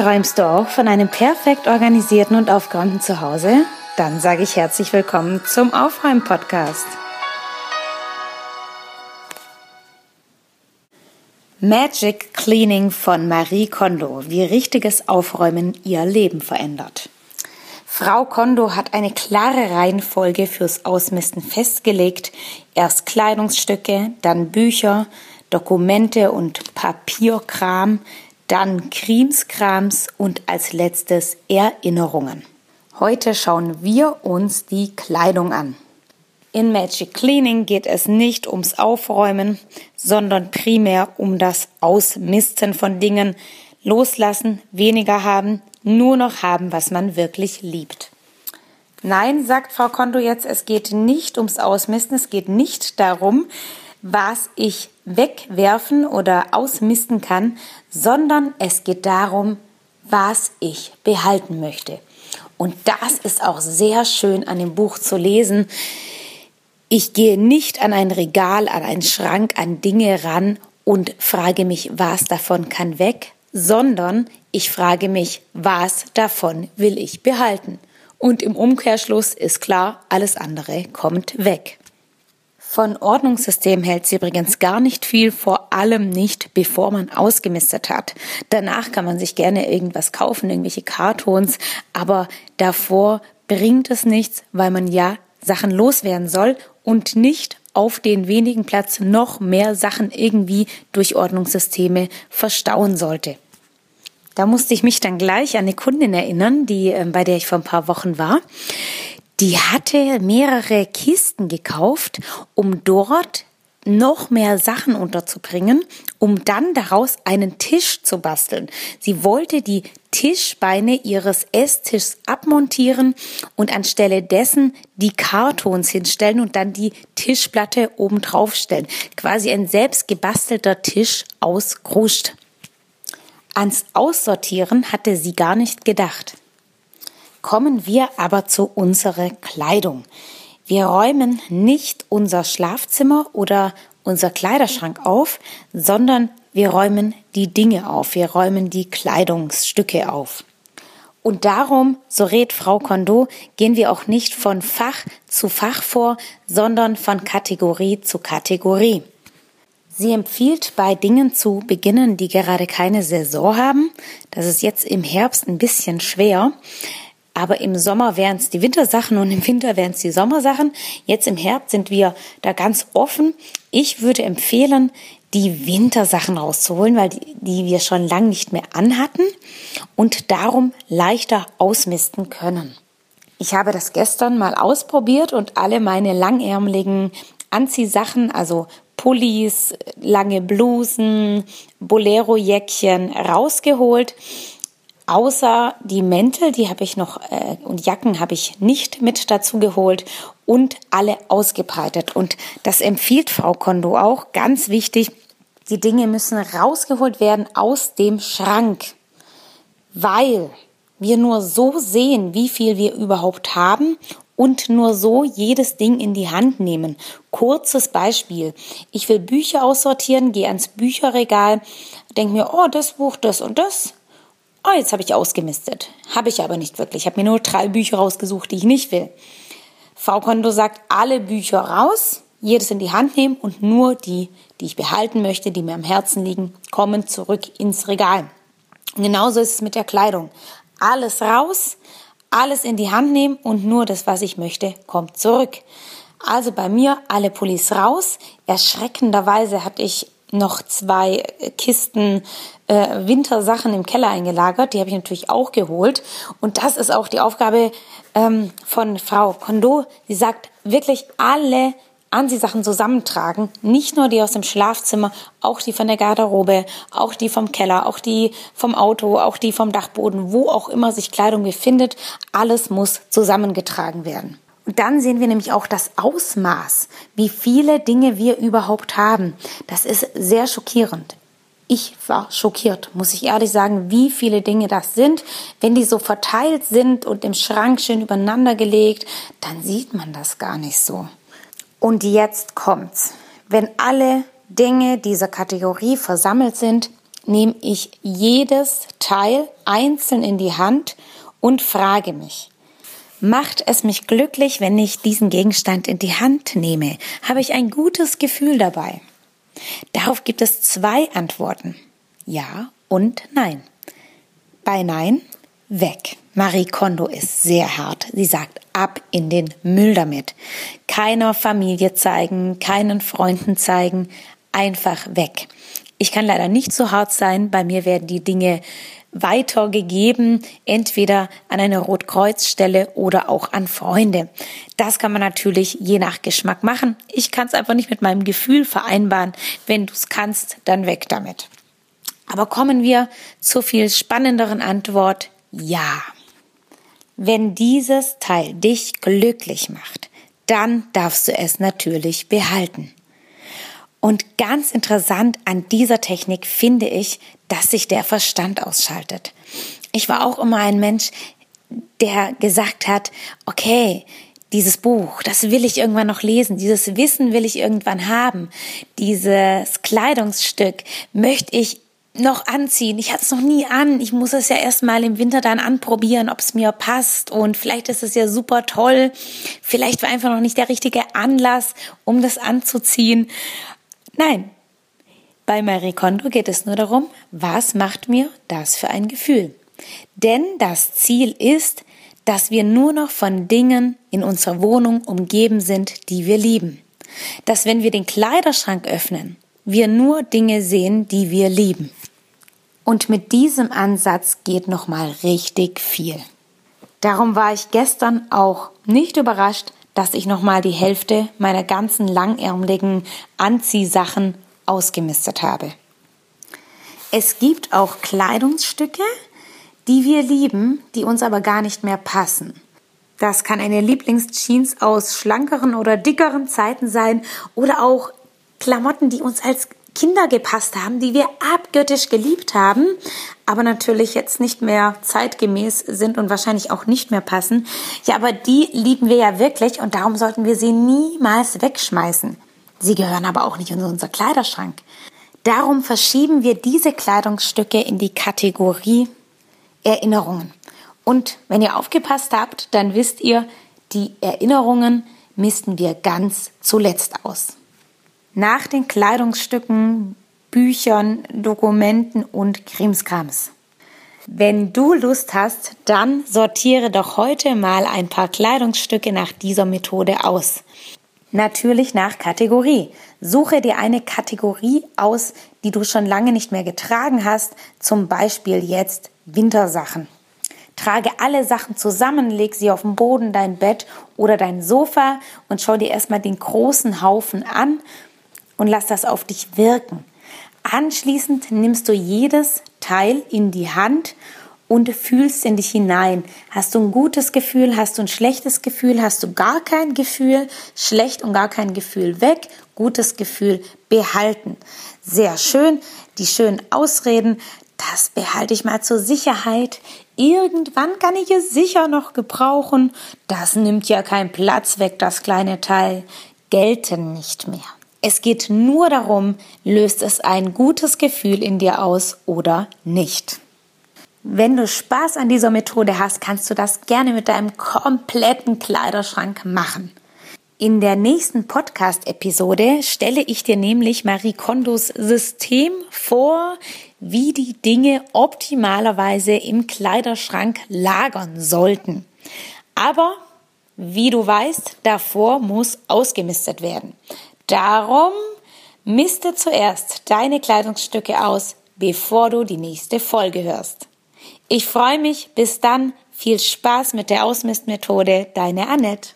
Träumst du auch von einem perfekt organisierten und aufgeräumten Zuhause? Dann sage ich herzlich willkommen zum Aufräumen-Podcast. Magic Cleaning von Marie Kondo, wie richtiges Aufräumen ihr Leben verändert. Frau Kondo hat eine klare Reihenfolge fürs Ausmisten festgelegt. Erst Kleidungsstücke, dann Bücher, Dokumente und Papierkram, dann Krimskrams und als letztes Erinnerungen. Heute schauen wir uns die Kleidung an. In Magic Cleaning geht es nicht ums Aufräumen, sondern primär um das Ausmisten von Dingen, loslassen, weniger haben, nur noch haben, was man wirklich liebt. Nein, sagt Frau Konto jetzt, es geht nicht ums Ausmisten, es geht nicht darum, was ich wegwerfen oder ausmisten kann, sondern es geht darum, was ich behalten möchte. Und das ist auch sehr schön an dem Buch zu lesen. Ich gehe nicht an ein Regal, an einen Schrank, an Dinge ran und frage mich, was davon kann weg, sondern ich frage mich, was davon will ich behalten. Und im Umkehrschluss ist klar, alles andere kommt weg. Von Ordnungssystem hält sie übrigens gar nicht viel, vor allem nicht, bevor man ausgemistet hat. Danach kann man sich gerne irgendwas kaufen, irgendwelche Kartons, aber davor bringt es nichts, weil man ja Sachen loswerden soll und nicht auf den wenigen Platz noch mehr Sachen irgendwie durch Ordnungssysteme verstauen sollte. Da musste ich mich dann gleich an eine Kundin erinnern, die, ähm, bei der ich vor ein paar Wochen war die hatte mehrere Kisten gekauft, um dort noch mehr Sachen unterzubringen, um dann daraus einen Tisch zu basteln. Sie wollte die Tischbeine ihres Esstischs abmontieren und anstelle dessen die Kartons hinstellen und dann die Tischplatte oben drauf stellen. Quasi ein selbst gebastelter Tisch aus Kruscht. Ans Aussortieren hatte sie gar nicht gedacht. Kommen wir aber zu unserer Kleidung. Wir räumen nicht unser Schlafzimmer oder unser Kleiderschrank auf, sondern wir räumen die Dinge auf, wir räumen die Kleidungsstücke auf. Und darum, so rät Frau Kondo, gehen wir auch nicht von Fach zu Fach vor, sondern von Kategorie zu Kategorie. Sie empfiehlt bei Dingen zu beginnen, die gerade keine Saison haben. Das ist jetzt im Herbst ein bisschen schwer. Aber im Sommer wären es die Wintersachen und im Winter wären es die Sommersachen. Jetzt im Herbst sind wir da ganz offen. Ich würde empfehlen, die Wintersachen rauszuholen, weil die, die wir schon lang nicht mehr anhatten und darum leichter ausmisten können. Ich habe das gestern mal ausprobiert und alle meine langärmeligen Anziehsachen, also Pullis, lange Blusen, Bolero-Jäckchen rausgeholt Außer die Mäntel, die habe ich noch äh, und Jacken habe ich nicht mit dazu geholt und alle ausgebreitet. Und das empfiehlt Frau Kondo auch. Ganz wichtig, die Dinge müssen rausgeholt werden aus dem Schrank, weil wir nur so sehen, wie viel wir überhaupt haben und nur so jedes Ding in die Hand nehmen. Kurzes Beispiel. Ich will Bücher aussortieren, gehe ans Bücherregal, denke mir, oh, das Buch, das und das oh, jetzt habe ich ausgemistet. Habe ich aber nicht wirklich. Ich habe mir nur drei Bücher rausgesucht, die ich nicht will. V-Konto sagt, alle Bücher raus, jedes in die Hand nehmen und nur die, die ich behalten möchte, die mir am Herzen liegen, kommen zurück ins Regal. Und genauso ist es mit der Kleidung. Alles raus, alles in die Hand nehmen und nur das, was ich möchte, kommt zurück. Also bei mir alle Pullis raus. Erschreckenderweise hatte ich noch zwei Kisten äh, Wintersachen im Keller eingelagert. Die habe ich natürlich auch geholt. Und das ist auch die Aufgabe ähm, von Frau Kondo. Sie sagt wirklich alle Anziehsachen zusammentragen, nicht nur die aus dem Schlafzimmer, auch die von der Garderobe, auch die vom Keller, auch die vom Auto, auch die vom Dachboden, wo auch immer sich Kleidung befindet, alles muss zusammengetragen werden. Dann sehen wir nämlich auch das Ausmaß, wie viele Dinge wir überhaupt haben. Das ist sehr schockierend. Ich war schockiert, muss ich ehrlich sagen, wie viele Dinge das sind. Wenn die so verteilt sind und im Schrank schön übereinander gelegt, dann sieht man das gar nicht so. Und jetzt kommt's. Wenn alle Dinge dieser Kategorie versammelt sind, nehme ich jedes Teil einzeln in die Hand und frage mich, macht es mich glücklich, wenn ich diesen Gegenstand in die Hand nehme? Habe ich ein gutes Gefühl dabei? Darauf gibt es zwei Antworten. Ja und nein. Bei Nein weg. Marie Kondo ist sehr hart. Sie sagt ab in den Müll damit. Keiner Familie zeigen, keinen Freunden zeigen, einfach weg. Ich kann leider nicht so hart sein. Bei mir werden die Dinge weitergegeben, entweder an eine Rotkreuzstelle oder auch an Freunde. Das kann man natürlich je nach Geschmack machen. Ich kann es einfach nicht mit meinem Gefühl vereinbaren. Wenn du es kannst, dann weg damit. Aber kommen wir zur viel spannenderen Antwort. Ja. Wenn dieses Teil dich glücklich macht, dann darfst du es natürlich behalten. Und ganz interessant an dieser Technik finde ich, dass sich der Verstand ausschaltet. Ich war auch immer ein Mensch, der gesagt hat, okay, dieses Buch, das will ich irgendwann noch lesen, dieses Wissen will ich irgendwann haben, dieses Kleidungsstück möchte ich noch anziehen. Ich hatte es noch nie an. Ich muss es ja erstmal im Winter dann anprobieren, ob es mir passt. Und vielleicht ist es ja super toll. Vielleicht war einfach noch nicht der richtige Anlass, um das anzuziehen. Nein. Bei Marie Kondo geht es nur darum, was macht mir das für ein Gefühl? Denn das Ziel ist, dass wir nur noch von Dingen in unserer Wohnung umgeben sind, die wir lieben. Dass wenn wir den Kleiderschrank öffnen, wir nur Dinge sehen, die wir lieben. Und mit diesem Ansatz geht noch mal richtig viel. Darum war ich gestern auch nicht überrascht, dass ich noch mal die Hälfte meiner ganzen langärmeligen Anziehsachen ausgemistet habe. Es gibt auch Kleidungsstücke, die wir lieben, die uns aber gar nicht mehr passen. Das kann eine Lieblingsjeans aus schlankeren oder dickeren Zeiten sein oder auch Klamotten, die uns als Kinder gepasst haben, die wir abgöttisch geliebt haben, aber natürlich jetzt nicht mehr zeitgemäß sind und wahrscheinlich auch nicht mehr passen. Ja, aber die lieben wir ja wirklich und darum sollten wir sie niemals wegschmeißen. Sie gehören aber auch nicht in unser Kleiderschrank. Darum verschieben wir diese Kleidungsstücke in die Kategorie Erinnerungen. Und wenn ihr aufgepasst habt, dann wisst ihr, die Erinnerungen misten wir ganz zuletzt aus nach den Kleidungsstücken, Büchern, Dokumenten und Krimskrams. Wenn du Lust hast, dann sortiere doch heute mal ein paar Kleidungsstücke nach dieser Methode aus. Natürlich nach Kategorie. Suche dir eine Kategorie aus, die du schon lange nicht mehr getragen hast, zum Beispiel jetzt Wintersachen. Trage alle Sachen zusammen, leg sie auf den Boden, dein Bett oder dein Sofa und schau dir erstmal den großen Haufen an und lass das auf dich wirken. Anschließend nimmst du jedes Teil in die Hand und fühlst in dich hinein. Hast du ein gutes Gefühl, hast du ein schlechtes Gefühl, hast du gar kein Gefühl, schlecht und gar kein Gefühl weg, gutes Gefühl behalten. Sehr schön, die schönen Ausreden, das behalte ich mal zur Sicherheit. Irgendwann kann ich es sicher noch gebrauchen. Das nimmt ja keinen Platz weg, das kleine Teil. Gelten nicht mehr. Es geht nur darum, löst es ein gutes Gefühl in dir aus oder nicht. Wenn du Spaß an dieser Methode hast, kannst du das gerne mit deinem kompletten Kleiderschrank machen. In der nächsten Podcast-Episode stelle ich dir nämlich Marie Kondos System vor, wie die Dinge optimalerweise im Kleiderschrank lagern sollten. Aber, wie du weißt, davor muss ausgemistet werden. Darum miste zuerst deine Kleidungsstücke aus, bevor du die nächste Folge hörst. Ich freue mich. Bis dann. Viel Spaß mit der Ausmistmethode. Deine Annette.